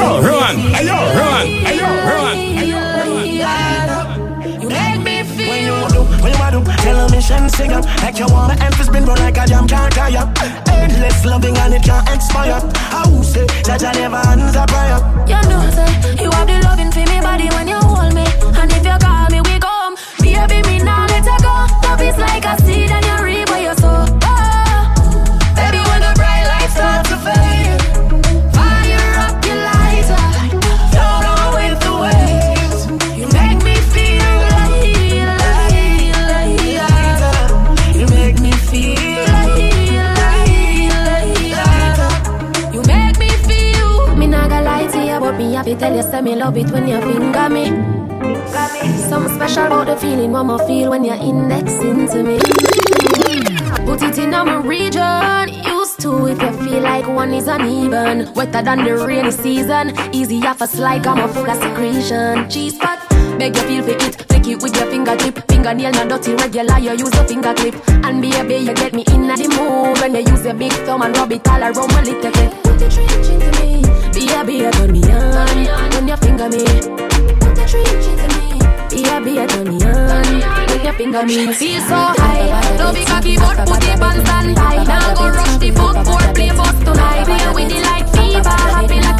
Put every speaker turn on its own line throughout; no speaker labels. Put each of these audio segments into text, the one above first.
Ayo, run, ayo, run, ayo, run, ayo, run,
run. You make me feel. When you do, when you do, tell a mission sing up. Like you want my emphasis been run like a jam can't tire. Endless loving and it can't expire. I will say that I never hands a prayer.
You know, say, you have the loving for me body when you hold me. And if you call happy tell you say me love it when you finger me. Something special about the feeling one more feel when you're indexing to me. Put it in my region. Used to if you feel like one is uneven. Wetter than the rainy season. Easy off a slide, I'm a full of secretion. Cheese pot, beg you feel for it. Take it with your fingertip. Fingernail not dirty, regular, you use a finger clip. And be a baby, you get me in the mood. When you use your big thumb and rub it all around my little bit. Put your trench into me. Be a, be a, turn me on. When you finger me. Put the trench into me. Be a, be a, turn me on. When you finger me. Feel so high. Don't be cocky, but put it on standby. Now go rush the footboard, play bus tonight. Play with the light fever. Happy like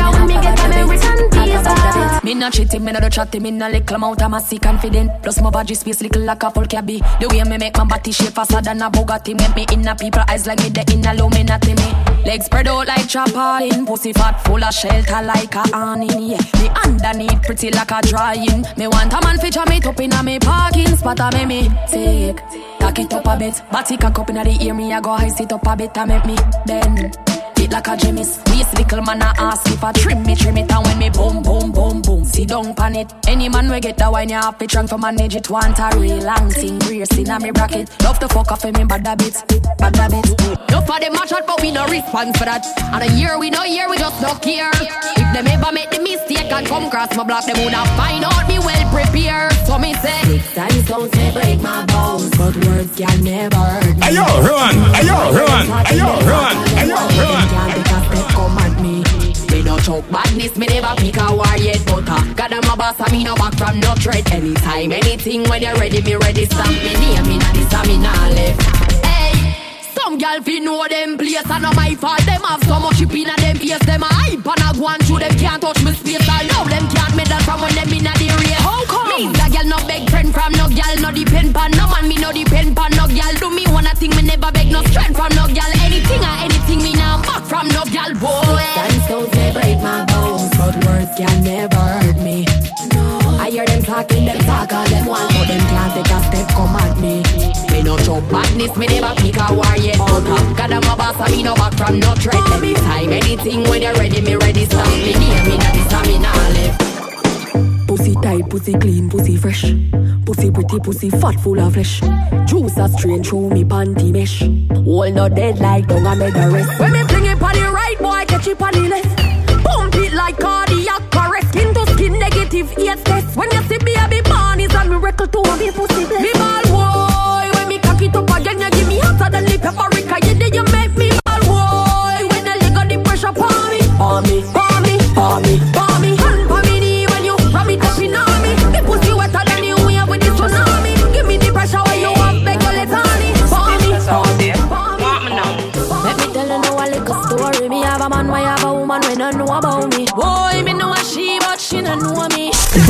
Me not cheating, me not do chatting, me not little amount of massy confident. Plus my body space little like a full cabby. The way me make my body shape faster than a Bugatti. Make me in a people eyes like me the in a low me. Legs spread out like trampoline. Pussy fat full of shelter like a awning. Yeah, me underneath pretty like a drying. Me want a man feature me top in a me parking spot. A me me take, tack it up a bit. Body cock up in the ear me I go high sit up a bit. A make me bend it like a Jimmy's. Waist little man a ask if I trim me, trim it, and when me boom, boom, boom, boom, see don't pan it. Any man we get the wine, you have to trunk for manage it. Want a real long thing, brace in a me bracket. Love to fuck off me bad habits, bad habits. No for them match out, but we no response for that. And a year we no year, we just no care. If them ever make the mistake and come cross my block, them woulda find out me well prepared. So me say, six times don't say break my bones, but words can never.
Ayo, run, ayo, run, ayo, run, ayo, run
can't take a step come at me. Me no choke badness, me never pick a war yet, but uh, God I'm a boss, I me no back from no threat. Anytime, anything, when you're ready, me ready. Stamp me name, me not this, me not left. Hey, some gal fi know them place, and not my fault. Them have so much chip inna them face, them a hype and a go on through them can't touch me space. I know them can't medal from when them inna the race. How come? Me the gal no beg friend from no gal, no depend pan no man, me no depend pan no gal. Do me one a thing, me never beg no strength from no gal. Anything or from no gal boy. Dance don't say break my bones, but words can never hurt me. No. I hear them talking, them talk all them want, but them can't take a step come at me. Me no show badness, me never pick a war yet. But uh, God I'm a boss, I me no back from no threat. Anytime, anything when you're ready, me ready. Stop me near me, not this, me not. Pussy tight, pussy clean, pussy fresh. Pussy pretty, pussy fat, full of flesh. Juice a strain through me panty mesh. All not dead like don't I made the rest. When me fling it on the right, boy, catch it on left. Pump it like cardiac arrest. Skin to skin, negative eight test. When you see me, I be born, is a miracle to a me pussy blessed.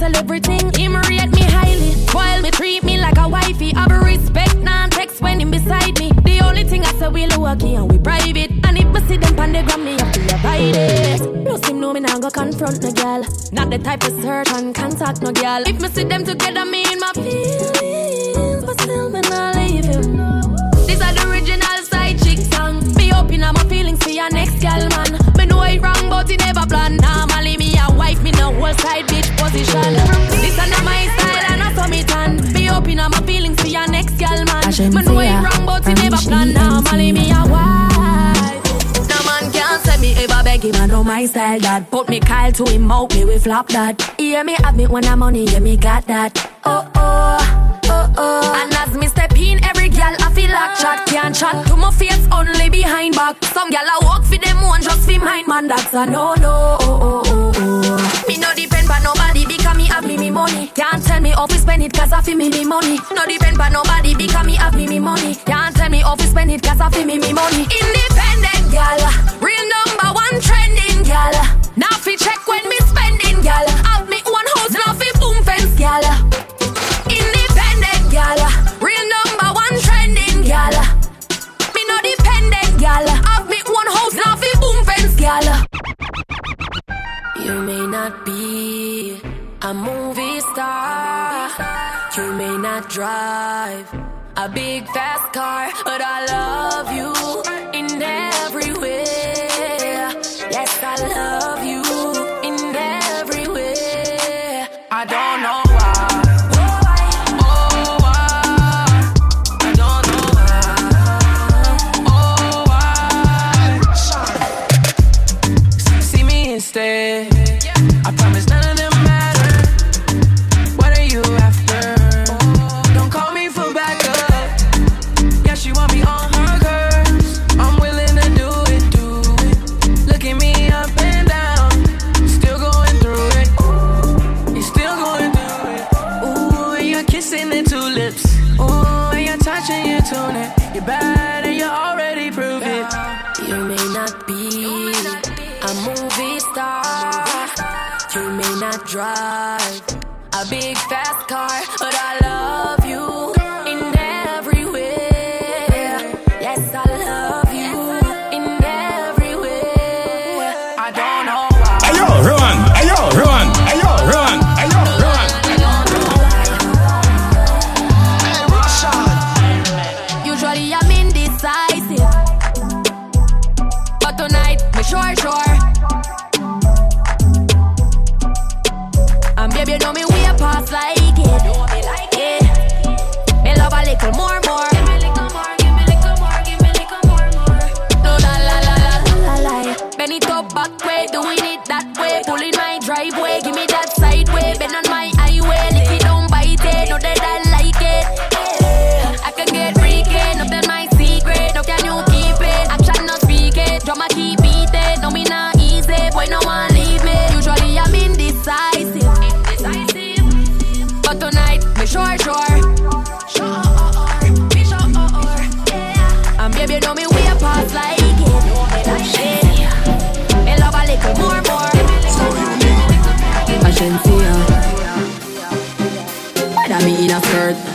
tell everything. Him rate me highly, while me treat me like a wifey. Be respect, non text when him beside me. The only thing I say we key and we private. And if me see them pan the gram, me have to avoid it. No him know me nah go confront no girl. Not the type of search and contact no girl. If me see them together, me in my position. This is not my style and I saw me tan. Be open on my feelings for your next girl man. Man know it wrong but he never plan. Normally me a wife. No man can't say me ever beg him. I know my style that. Put me Kyle to him out me we flop that. Hear me have me when I'm money, yeah me got that. Oh oh oh oh. And as me step in, every girl I feel like chat can't chat to my face only behind back. Some girl I walk for them one just for mine man. That's a no no. Oh, oh, oh, oh. Me no depend by nobody me have me me money. Can't tell me how to spend it cause I feel me me money. No depend by nobody because me have me me money. Can't tell me how to spend it cause I feel me me money. Independent gal, real number one trending gal. You may not drive a big fast car, but I love you in every way. Yes, I love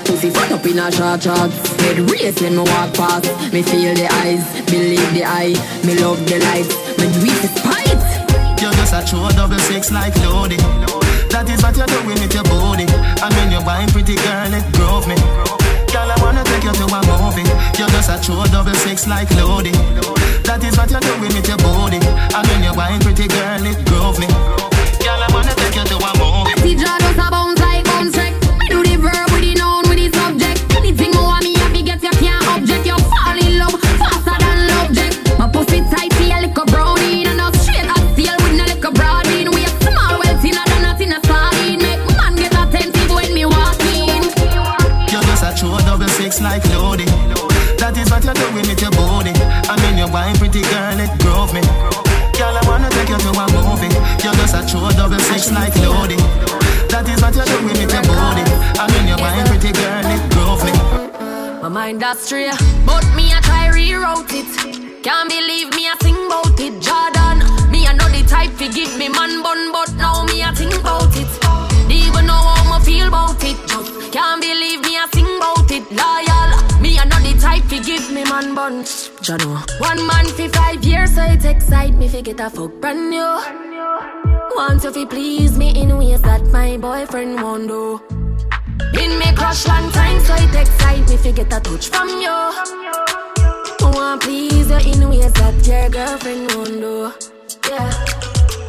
Pussy fuck up in a short shorts Head race when me walk past Me feel the eyes Believe the eye Me love the lights Me do it despite
You're just a true double six like loaded. That is what you're doing with your body. And when you're buying pretty girl, it drove me. Girl, I wanna take you to a movie. You're just a true double six like loaded. That is what you're doing with your body. And when you're buying pretty girl, it drove me. Girl, I wanna take you to a movie. Doing with your body. And when you're pretty girl, it drove me. Girl, I wanna take you to a movie. You're just a true double six like loaded. That is what you're doing with your body. And when you're pretty girl, it drove me.
My mind that's straight, but me I try rewrote it. Can't believe me I sing about it, Jordan. Me I know the type to give me man bun, but One man for five years, so it excite me fi get a fuck brand new. Want you fi please me in ways that my boyfriend won't do. Been me crush long time, so it excite me fi get a touch from you. Want please you in ways that your girlfriend won't do. Yeah.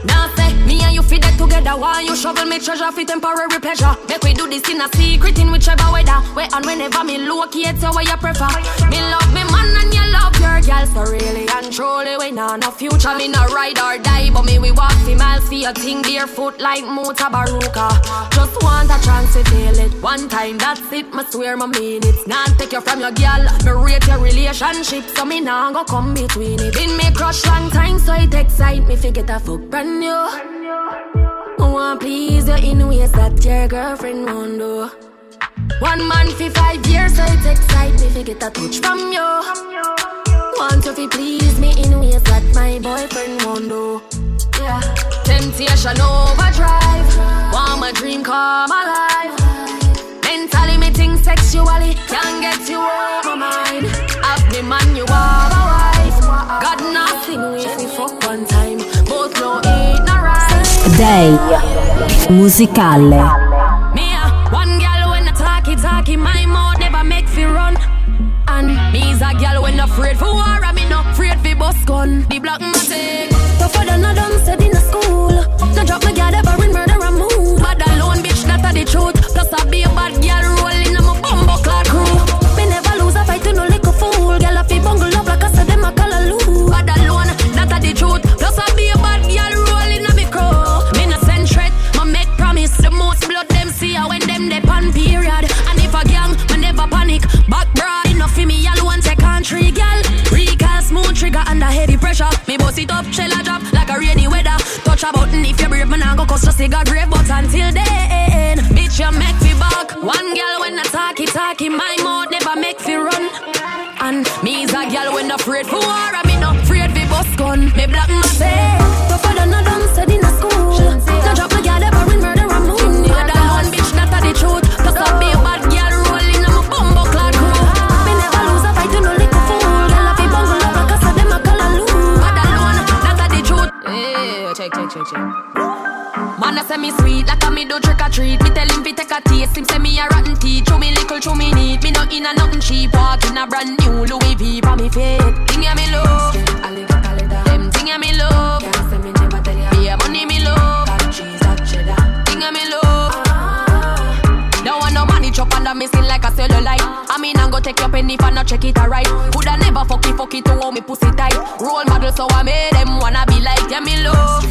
Now say me and you fi that together. Why you shovel me treasure for temporary pleasure? Make we do this in a secret in whichever weather. Where and whenever me locate, so what you prefer? Me love me man and you love your. So really and truly, we nah no future. Me no ride or die, but me we walk fi miles for your thing barefoot like Mutabaruka. Just want a chance to feel it. One time, that's it. Me swear me mean it. Not take you from your girl. Me rate your relationship, so me nah go come between it. Been me crush long time, so it excite me. Fi get a fuck brand new. I want please you in ways that your girlfriend won't do. One man for five years, so it excite me. Fi get a touch from you. Want you to please me in ways that my boyfriend won't do. Yeah. Temptation overdrive. Want my dream come alive. Mentally, me think sexually can't get you off my mind. Have me man, you are a wife. God nothing if we fuck one time. Both know it not right.
Day musicale.
One girl when I talky talky, my mouth never make fi run. And me's a girl when afraid for gun. The black matic. Tougher than a dumb said in a school. No drop my girl ever in murder and move. Bad alone bitch, that a the truth. A grave. But until then, bitch you make me back. One girl when I talky talky, my mouth never make me run. And me's a girl when i afraid for war, and me no afraid for bust gun. Me black my say, say me sweet, like a me do trick or treat. Me tell him fi take a taste, him say me a rotten teeth. Show me little, show me neat. Me not in a nothing cheap. Walk in a brand new Louis V for me fit. Thing ya me love, them thing ya me love. Can't say me never tell Be a money me love, thing ya me love. Don't want no money chop under me skin like a cellulite. I mean, I'm go take your penny for not check it alright. Coulda never fuck it, fuck it to hold me pussy tight. Role model, so I made them wanna be like yeah me love.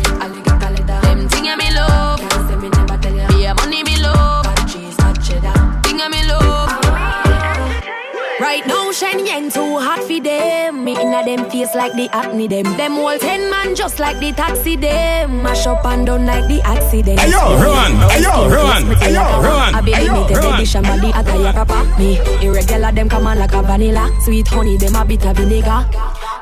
Now, Yen too hot for them. Me inna them face like the acne them. Them whole ten man just like the taxi them. Mash up and down like the accident.
Ayo, run. Ayo, run. Ayo, run.
I be
Ayo,
limited
run.
edition body attire proper. Me irregular them come on like a vanilla. Sweet honey them a bit of vinegar.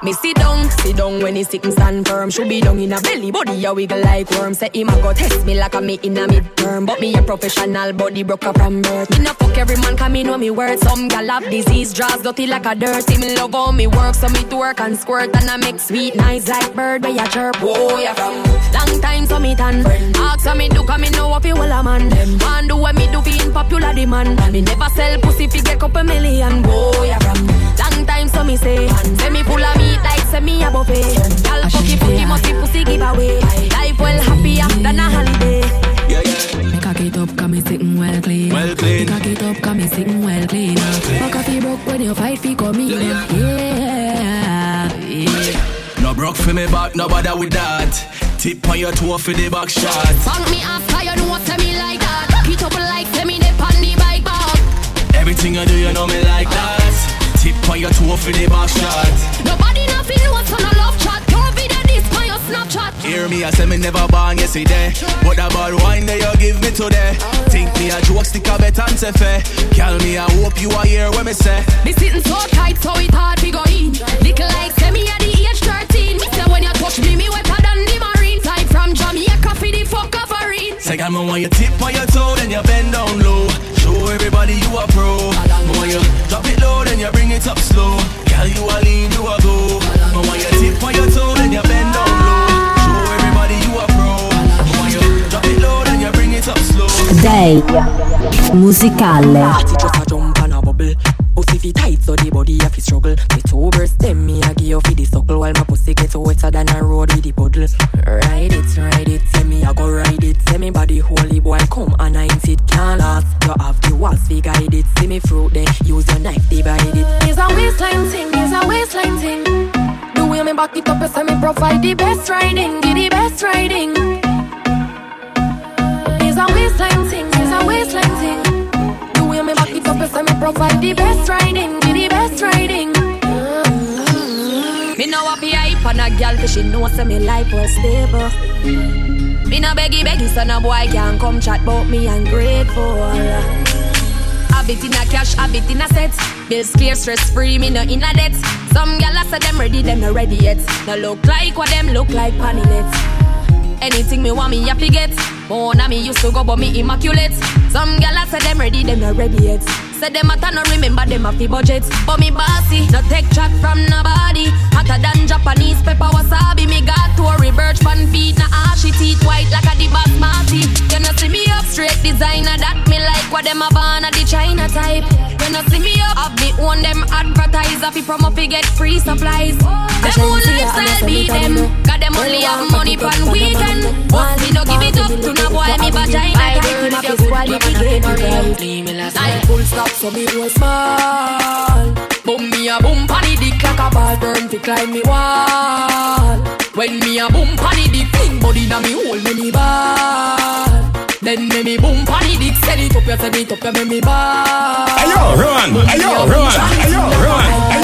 Me sit down, sit down when he sick and stand firm. Should be down in a belly, body a wiggle like worm. Say him a go test me like a me in a midterm. But me a professional, body broke up from birth. Me no fuck every man, come me know me words. Some gal have disease, draws dirty like a dirt. See me love how me work, so me to work and squirt. And I make sweet nice like bird where ya chirp. Whoa, ya from long time so me tan. Ask how me do, cause me know what you will a man. Man do what me do, in popular demand. Me never sell pussy, fi get couple million. Whoa, ya from long time so me say. Say me full of meat like say me a buffet. Gal fucky fucky must be pussy giveaway. Life well happier than a holiday.
Yeah, yeah.
Me cock it up, cause me sitting well clean.
Well clean.
Me cock it up, cause me sitting well clean. Fuck off, you broke when you fight, fi come in. Yeah, yeah.
No broke for me back, no bother with that. Tip on your toe for the back shot.
Funk me after you know say me like that. Hit up like say me dip on the bike back.
Everything I do, you know me like that. Tip on your toe for the back shot.
Nobody nothing knows on a love chat. Your video this on your Snapchat.
Hear me, I say me never born yesterday. But the bad wine that you give me today. Think me a joke, stick a bet and say fair. Call me, I hope you are here when me say.
Me sitting so tight, so it hard to go in. Little like me at the age 13. Me say when you touch me, me wetter than the marine. Fly from Jamaica for the fuck offering.
Say, me want you tip on your it up slow. Girl, you a lean, you a go. Me want you tip on your toe, then you bend down low. Show everybody you a pro. Me want you drop it low, then you bring it up slow.
Day musicale.
While my pussy get wetter than a road with the puddle. Ride it, ride it, say me I go ride it. Say me body holy boy come and I it can't last. You have the walls we guide it. See me fruit there, use your knife divide it.
It's a waistline thing, it's a waistline thing. The way me back it up, you me provide the best riding, give the best riding. It's a waistline thing, it's a waistline thing. The way me back it up, you me provide the best riding, give the best riding.
Me know a hype on a girl, cause she know say me life was stable. Me no beggy beggy, so no boy can come chat bout me ungrateful. Habit in a cash, habit in a set. Bills clear, stress free, me no in a debt. Some gyal say them ready, them no ready yet. No look like what them look like panny Anything me want me happy get. More na me used to go, but me immaculate. Some gyal say them ready, them no ready yet. Say them a no remember them have the budget. But me bossy, no take chat from nobody. Hotter than Japanese pepper wasabi. Me got to a reverse fan feet, na ashy ah, teeth white like a the basmati. You know see me up straight designer that me like what them a born the China type. You know see me up, me own them advertiser fi promo fi get free supplies. Them own lifestyle beat them, got them only have money pan weekend. But me no give it up to no boy me vagina tight. If you good, me game alright. I full stop so me roll small. Boom me a boom panny dick like a ball burn fi climb me wall. When me a boom panny dick, fling body na me hole me ball. Then me me boom panny dick, send it up, you send it up, you me me ball.
Ayo, run! Ayo, run! Ayo, run! Ayo,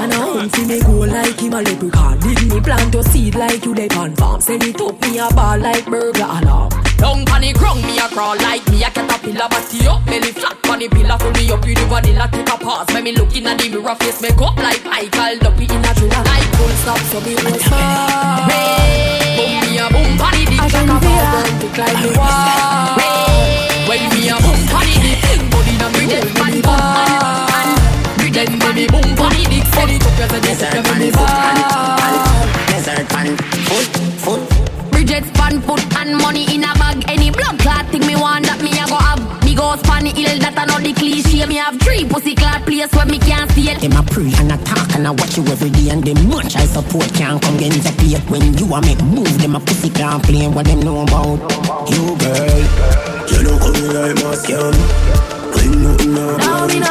man a home see me go like him a leprechaun. Did me plant your seed like you dey on farm Send it up me a ball like burglar alarm. Down pan the ground me a crawl like me a caterpillar. Body up belly flat pan the pillar. Full me up with the vanilla take a pass When me look in a the mirror face make up like Michael Duppy in a thriller. Like full stop so me was smart Boom me a boom pan the dick like a burn to climb the wall. When me a boom pan the dick Body na me the ball then me me boom body dick Send it up, you send it up, you me ball
Desert pan foot, foot.
Bridget span foot and money in a bag. Any blood clot thing me want that me a go have. Me go span the hill that I know the cliche. Me have three pussy clot place where me can't see it.
Them a pray and a talk and I watch you every day and them much I support can't come get the plate when you a make move. Them a pussy can't play what them know about. You girl, you don't come in like my scam.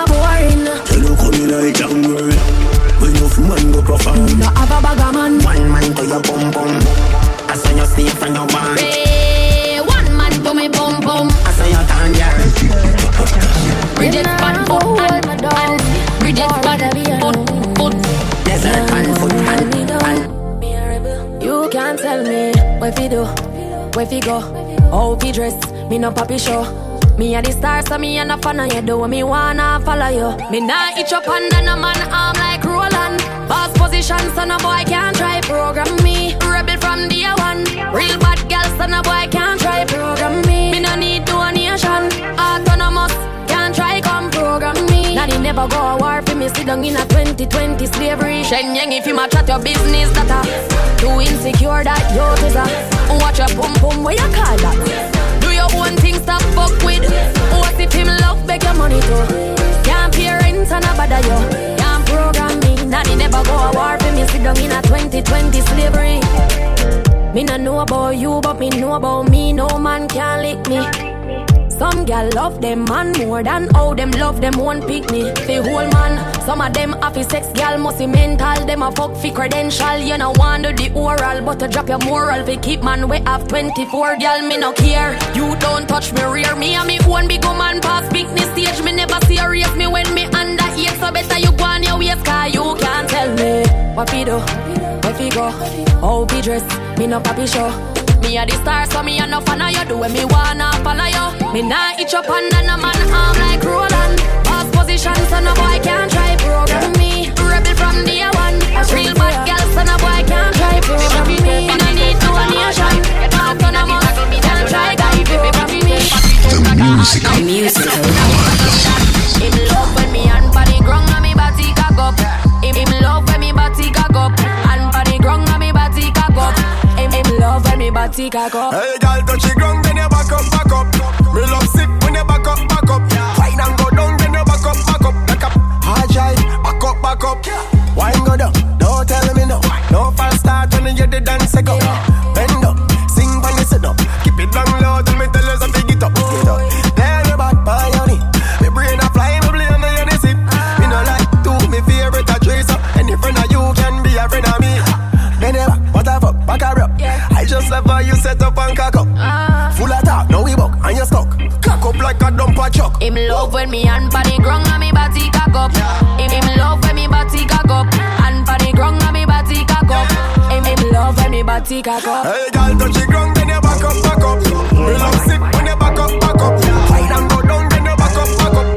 Boring.
you come in like jungle. Go
have a bag of man.
one man your bum bum. You.
Hey, one man me bum bum.
You turn
can't tell me where fi do, where fi go, how fi dress. Me no papi show. Me a the star, so me a no fan of you. Do what me wanna follow you. Me nah itch up under no man arm like Roland. Boss position, so no boy can't try program me. Rebel from day one. Real bad girl, so no boy can't try program me. Me no need donation. Autonomous, can't try come program me. Nanny never go a war for me. Sit down in a 2020 slavery. Shenyeng if you match at your business, that a too insecure that you is a watch your pum pum. Where you call that? Own thing, stop fuck with. What if him love beg your money too? Can't pay rent and a bother you. Can't program me. Nanny never go a war for me. Sit down in a 2020 slavery. Me not know about you, but me know about me. No man can lick me. Some gal love them man more than how them love them one pick me. Whole man, some of them happy sex gal must be mental. Them a fuck fi credential. You know do the oral, but to drop your moral fi keep man we have 24 gal me no care. You don't touch me rear me and me one big woman pass picnic stage. Me never serious me when me under eight, so better you go on your waist, cause you can't tell me what fi do, where fi go, how fi dress. Me no papi show. Me a the star, so me a no fan of you. Do what me wanna follow you. Me nah itch up under no man arm like Roland. When me body cock up.
Hey, girl, love when me
hand on the ground and me body cock up. Him, him love when me body cock up. Hand on the ground and me body cock up. Him, him love when me body cock up.
Hey, girl, touch the ground, then you back up, back up. Me love sick when you back up, back up. Wine and go down, then you back up, back up.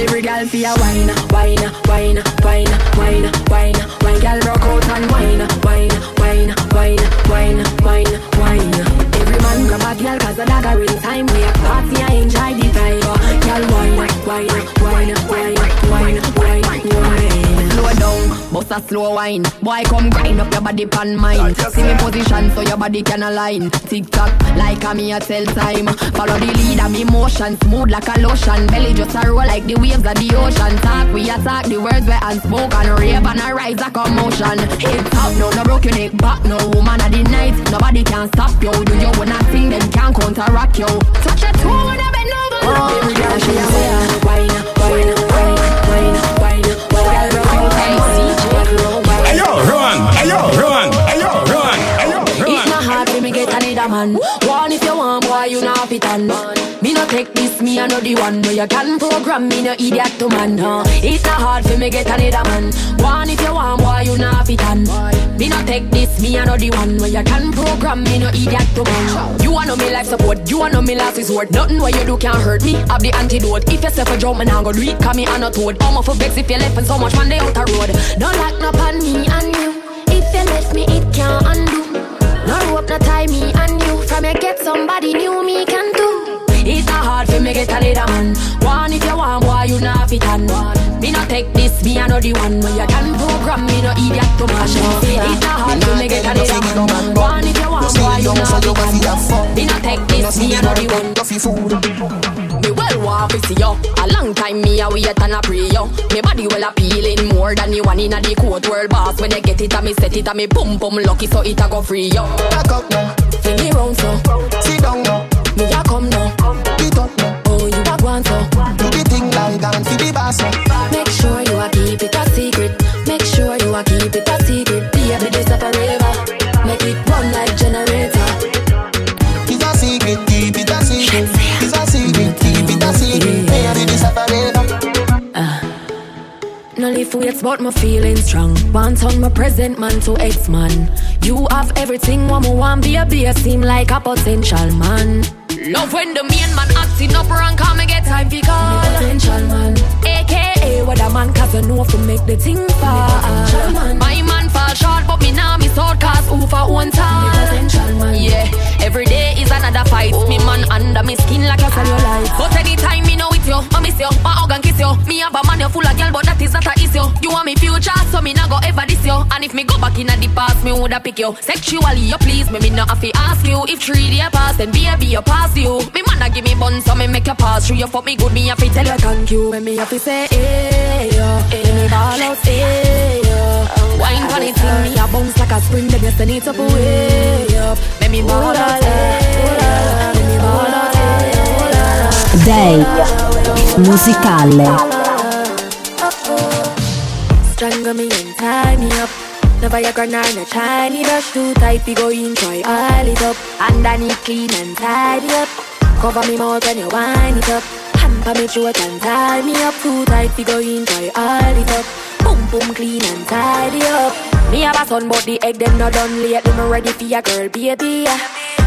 Every girl fi a wine, wine, wine, wine, wine, wine, wine. Girl rock out and wine, wine, wine, wine, wine, wine, wine. Every man grab a girl 'cause the dagger in time. We a party, I enjoy the vibe. Girl wine, wine, wine, wine, wine, wine, wine. Slow down, bust a slow wine. Boy, come grind up your body pan mine. See me position so your body can align. Tick tock, like a me a tell time. Follow the lead of me motion, smooth like a lotion. Belly just a roll like the waves of the ocean. Talk, we attack the words where unspoken. Rave and a rise a commotion. Hit top, no, no broke your neck back, no woman of the night. Nobody can stop you. Do you wanna sing? Them can't counteract you. Touch your toe man. One if you want, boy, you not fit on. Me no take this, me I know the one. Where you can program me, no idiot to man. Huh? It's not hard for me get another man. One if you want, boy, you not fit on. Me no take this, me I know the one. Where you can program me, no idiot to man. You wanna me life support, you wanna me last resort. Nothing what you do can hurt me. I've the antidote. If you say for jump, man, I go do. Cause me I not toad. I'm for vex if you left and so much man they out the road. Don't like no pan me and you. If you left me, it can't undo. No rope, no tie me and you. From you get somebody new, me can do. It's not hard for me get a leader man. One if you want, boy, you not fit on. Me not take this, me the one. Where you can program me, no idiot to mash up. It's not hard for me get a leader man. One if you want, boy, you not fit on. Me not take this, me the one. Me well want to see yo. A long time me a wait and a pray yo. Me body well appealing more than the one inna the court world boss. When you get it, a me set it, a me boom boom lucky so it a go free yo.
Back up now,
Fling it round so,
sit down now,
me a come now.
beat up now.
Oh you a want so.
Do the thing like dance to the bass now.
Weights, but my feelings strong. One on my present man to ex man. You have everything, one more one be a beer, seem like a potential man. Love when the main man acting up wrong, come and get time for call. Potential man. AKA what a man, cause I know to make the thing. Man. My man fall short, but me now me sword cause who for one time. Yeah, every day is another fight. Me man under me skin like a cellulite. But anytime me know it's you, I miss you, my hug and kiss you. Me have a man, you full of girl, but that is not a issue. You want me future, so me not go ever this you. And if me go back in the past, me woulda pick you. Sexually, you please me, me not have to ask you. If three day pass, then baby, you pass you. Me man, a give me bun, so me make you pass through. You fuck me good, me have to tell you thank you. When me have to say, hey, yo, hey, me ball out, hey, yo. Wine pon it, me a bounce like a spring, then you send it up way up. Make me ball out, hey, make me ball out, eh, hey,
Day musicale.
Strangle me and tie me up. Never your granny a tiny brush too tight. We go in try all it up. Underneath clean and tidy up. Cover me mouth when you wind it up. Hamper me throat and tie me up too tight. We go in try all it up. Boom clean and tidy up. Me have a son but the egg them not done late. Them ready for your girl baby.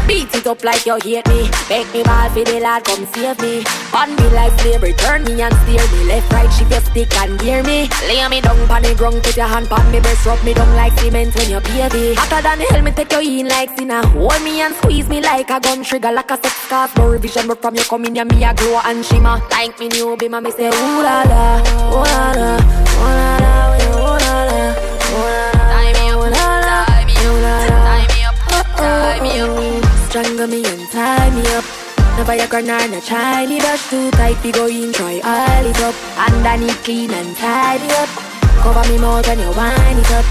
Beat it up like you hate me. Make me ball for the lad, come save me. On me like slavery, turn me and steer me. Left, right, shift your stick and gear me. Lay me down pon the ground, put your hand pon me breast, rub me down like cement when you baby. Hotter than hell, me take you in like sinner. Hold me and squeeze me like a gun trigger, like a sex cast. No revision, but from you coming, yeah, me a glow and shimmer. Like me new be me say ooh la la, ooh la la, ooh la, Strangle me and tie me up. Never your granny no try me brush too tight. We go in try all it up. Underneath clean and tidy up. Cover me mouth when you wind it up.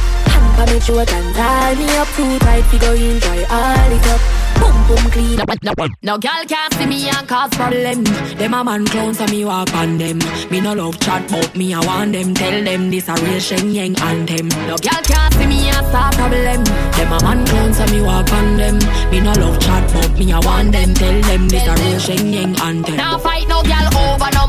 For me throat and tie me up too tight. Figure in dry all it up. Boom boom clean up.
No girl can't see me and cause problem. Them a man clowns so me walk on them. Me no love chat but me I want them. Tell them this a real Shenyeng anthem. No girl can't see me and start problem. Them a man clowns so me walk on them. Me no love chat but me I want them. Tell them this a real Shenyeng anthem. Now fight no girl over no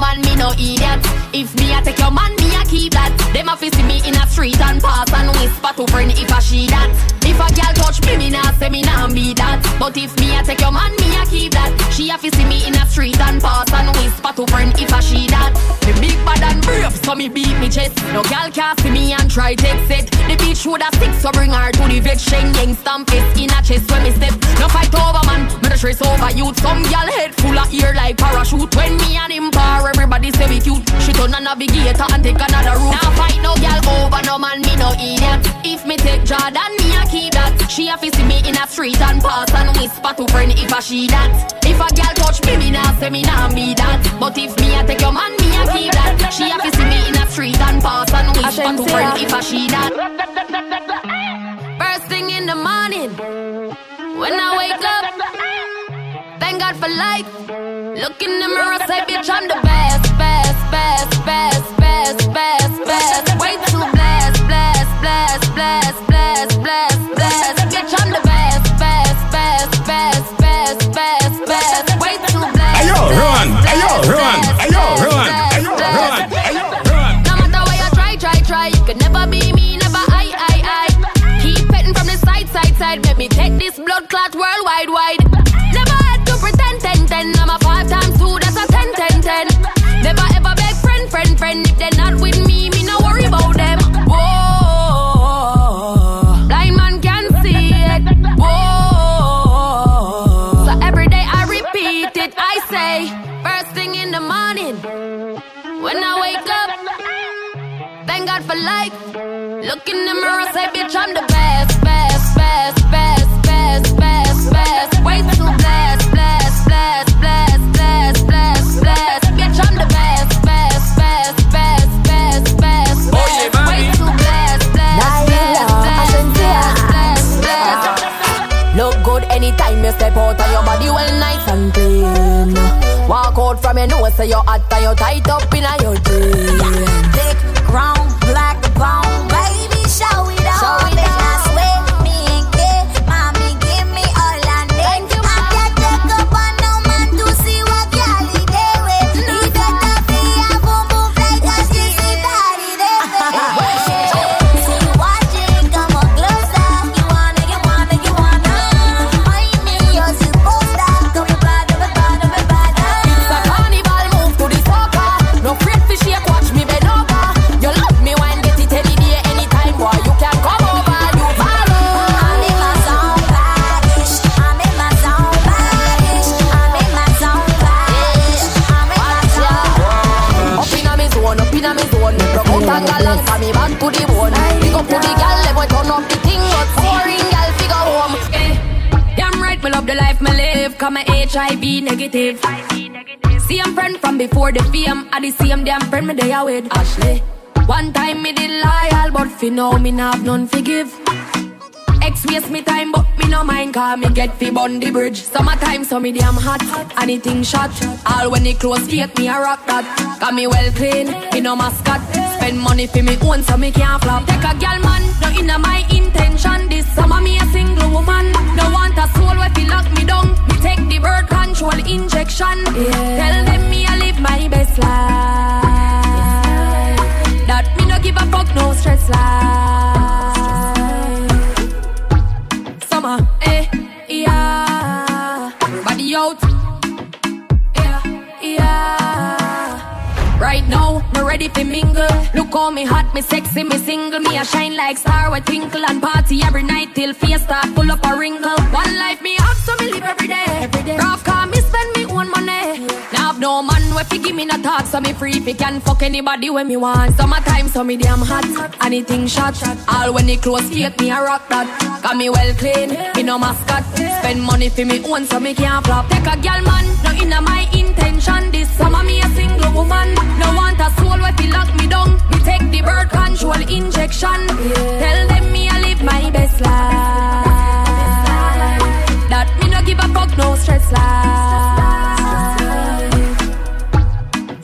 no idiot. If me I take your man me I keep that. Them a fi see me in a street and pass and whisper to friend if I she that. If a girl touch me me nah say me nah be that. But if me I take your man, me I keep that. She a fi see me in a street and pass and whisper to friend if I she that. Me big bad and brave, so me beat me chest. No gal can see me and try take it. The bitch woulda stick, so bring her to the vet. Shenyeng stamp it in a chest when me step. No fight over man, me no stress over youth. Some gal head full of ear like parachute. When me and him par, everybody say we cute. She turn a navigator and take another route. Now fight no gal over no man, me no idiot. If me take Jordan, me a keep that. She a fi see me in a street and pass and whisper to friend if I she that. If a girl touch me, me nah say me nah be that. But if me a take your man, me a keep that. She a fi see me in a street and pass and whisper to friend if I she that. First thing in the morning, when I wake up, thank God for life. Look in the mirror, say bitch I'm the best, best, best, best, best. Bitch, I'm the best, best, best, best, best, best, best. Way too blessed, blessed, blessed, blessed, blessed, blessed, blessed. Bitch, I'm the best, best, best, best, best, best, best. Way too blessed, blessed, blessed, blessed, blessed, blessed, blessed.
Look good anytime you step out and your body well nice and clean. Walk out from your nose, say you're hot and you're tight up in your jeans.
Galang, for me back to the bone. Pick up to the gal, let boy turn up the thing, but boring gal figure home. Eh, damn right, me love the life me live. Come my HIV negative. Same friend from before the fame. I the same damn friend me there with Ashley. One time me did loyal, but fi now me nah have none forgive. Ex waste me time, but me no mind Cause me get fi bun the bridge Summertime, so me damn hot Anything shot All when it close gate, me a rock that Got me well clean, me no mascot Spend money fi me own, so me can't flop. Take a gal man, no inna my intention. This summer me a single woman. No want a soul where fi lock me down. Me take the birth control injection. Tell them me I live my best life. That me no give a fuck, no stress life ready to mingle. Look how me hot, me sexy, me single. Me a shine like star, we twinkle and party every night till fiesta full up a wrinkle. One life me have, so me live every day. Every day. Rough car, me spend me own money. Now I have no man we fi give me no talk, so me free fi can fuck anybody when me want. Summertime, so me damn hot, anything shot. All when it close gate, me a rock that. Got me well clean, me no mascot. Spend money fi me own, so me can't flop. Take a gal man, no inna my in intention. This summer me a single woman. No want a soul where fi lock me down. Me take the birth control injection. Tell them me I live my best life. That me no give a fuck, no stress life.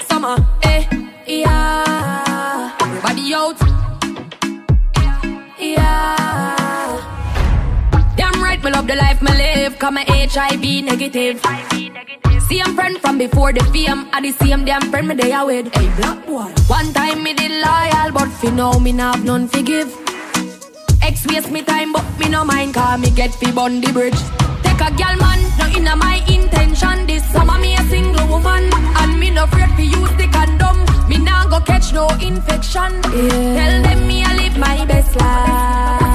Summer, eh, yeah. Everybody out. Yeah. Damn right, me love the life me live. Come my HIV negative. Same friend from before the fame. I the same damn friend me they are with. Hey, black boy. One time me did loyal, but for now me not have none forgive. Ex waste me time, but me no mind, cause me get fi bun the bridge. Take a gal man, no inna my intention. This summer me a single woman, and me no afraid fi use the condom. Me nah go catch no infection. Tell them me I live my best life.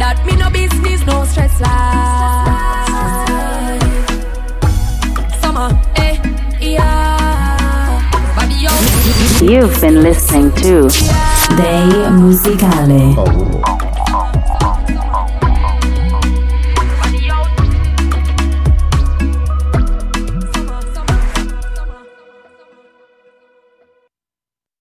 That me no business, no stress life.
You've been listening to Day Musicale.